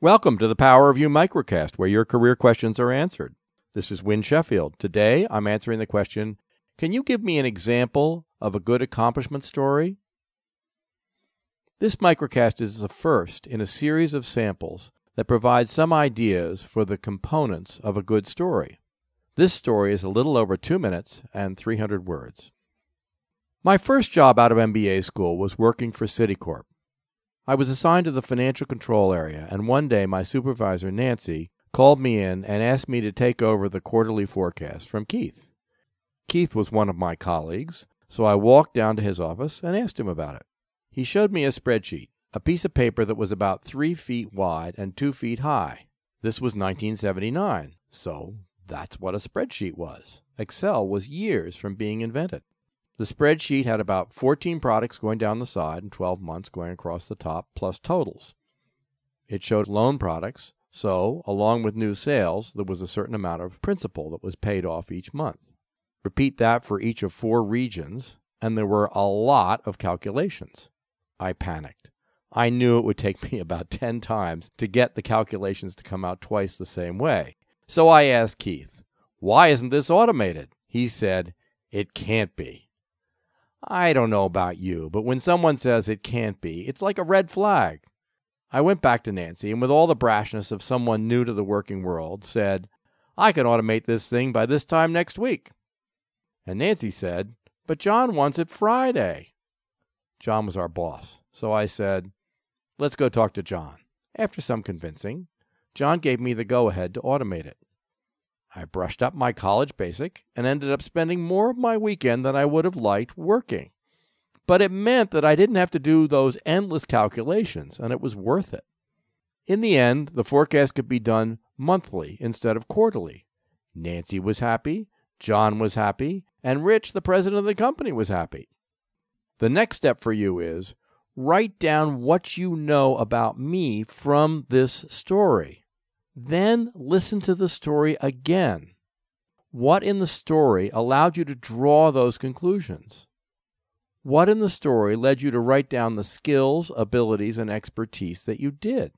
Welcome to the Power of You microcast, where your career questions are answered. This is Win Sheffield. Today, I'm answering the question Can you give me an example of a good accomplishment story? This microcast is the first in a series of samples that provide some ideas for the components of a good story. This story is a little over two minutes and 300 words. My first job out of MBA school was working for Citicorp. I was assigned to the financial control area, and one day my supervisor, Nancy, called me in and asked me to take over the quarterly forecast from Keith. Keith was one of my colleagues, so I walked down to his office and asked him about it. He showed me a spreadsheet, a piece of paper that was about three feet wide and two feet high. This was 1979, so that's what a spreadsheet was. Excel was years from being invented. The spreadsheet had about 14 products going down the side and 12 months going across the top, plus totals. It showed loan products, so, along with new sales, there was a certain amount of principal that was paid off each month. Repeat that for each of four regions, and there were a lot of calculations. I panicked. I knew it would take me about 10 times to get the calculations to come out twice the same way. So I asked Keith, Why isn't this automated? He said, It can't be. I don't know about you, but when someone says it can't be, it's like a red flag. I went back to Nancy and, with all the brashness of someone new to the working world, said, I can automate this thing by this time next week. And Nancy said, But John wants it Friday. John was our boss, so I said, Let's go talk to John. After some convincing, John gave me the go ahead to automate it. I brushed up my college basic and ended up spending more of my weekend than I would have liked working. But it meant that I didn't have to do those endless calculations, and it was worth it. In the end, the forecast could be done monthly instead of quarterly. Nancy was happy, John was happy, and Rich, the president of the company, was happy. The next step for you is write down what you know about me from this story. Then listen to the story again. What in the story allowed you to draw those conclusions? What in the story led you to write down the skills, abilities, and expertise that you did?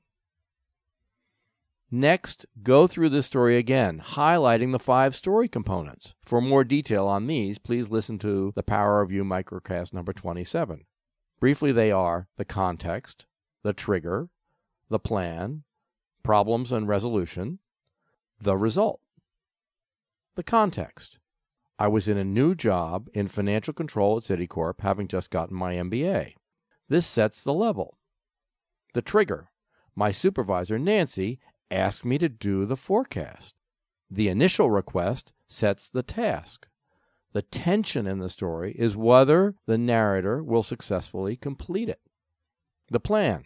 Next, go through the story again, highlighting the five story components. For more detail on these, please listen to the Power of You microcast number 27. Briefly, they are the context, the trigger, the plan, problems and resolution, the result. The context. I was in a new job in financial control at Citicorp, having just gotten my MBA. This sets the level. The trigger. My supervisor, Nancy, asked me to do the forecast. The initial request sets the task. The tension in the story is whether the narrator will successfully complete it. The plan.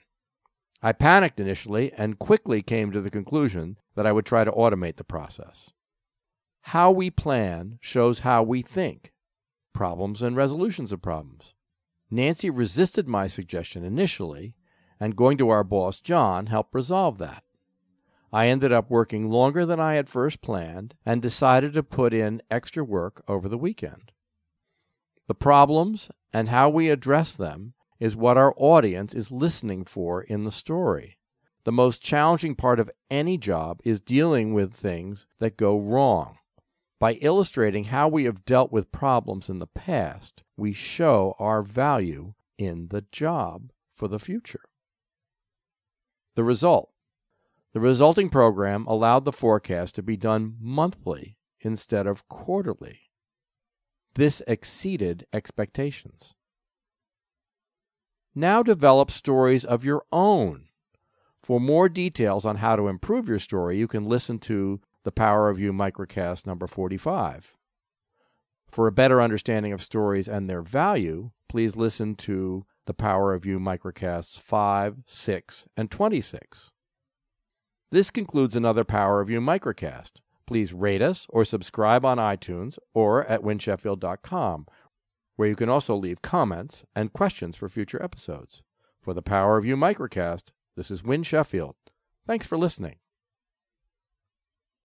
I panicked initially and quickly came to the conclusion that I would try to automate the process. How we plan shows how we think, problems and resolutions of problems. Nancy resisted my suggestion initially, and going to our boss, John, helped resolve that. I ended up working longer than I had first planned and decided to put in extra work over the weekend. The problems and how we address them is what our audience is listening for in the story. The most challenging part of any job is dealing with things that go wrong. By illustrating how we have dealt with problems in the past, we show our value in the job for the future. The result The resulting program allowed the forecast to be done monthly instead of quarterly. This exceeded expectations. Now develop stories of your own. For more details on how to improve your story, you can listen to the Power of You microcast number 45. For a better understanding of stories and their value, please listen to the Power of You microcasts 5, 6, and 26. This concludes another Power of You microcast. Please rate us or subscribe on iTunes or at winsheffield.com, where you can also leave comments and questions for future episodes. For the Power of You microcast, this is Win Sheffield. Thanks for listening.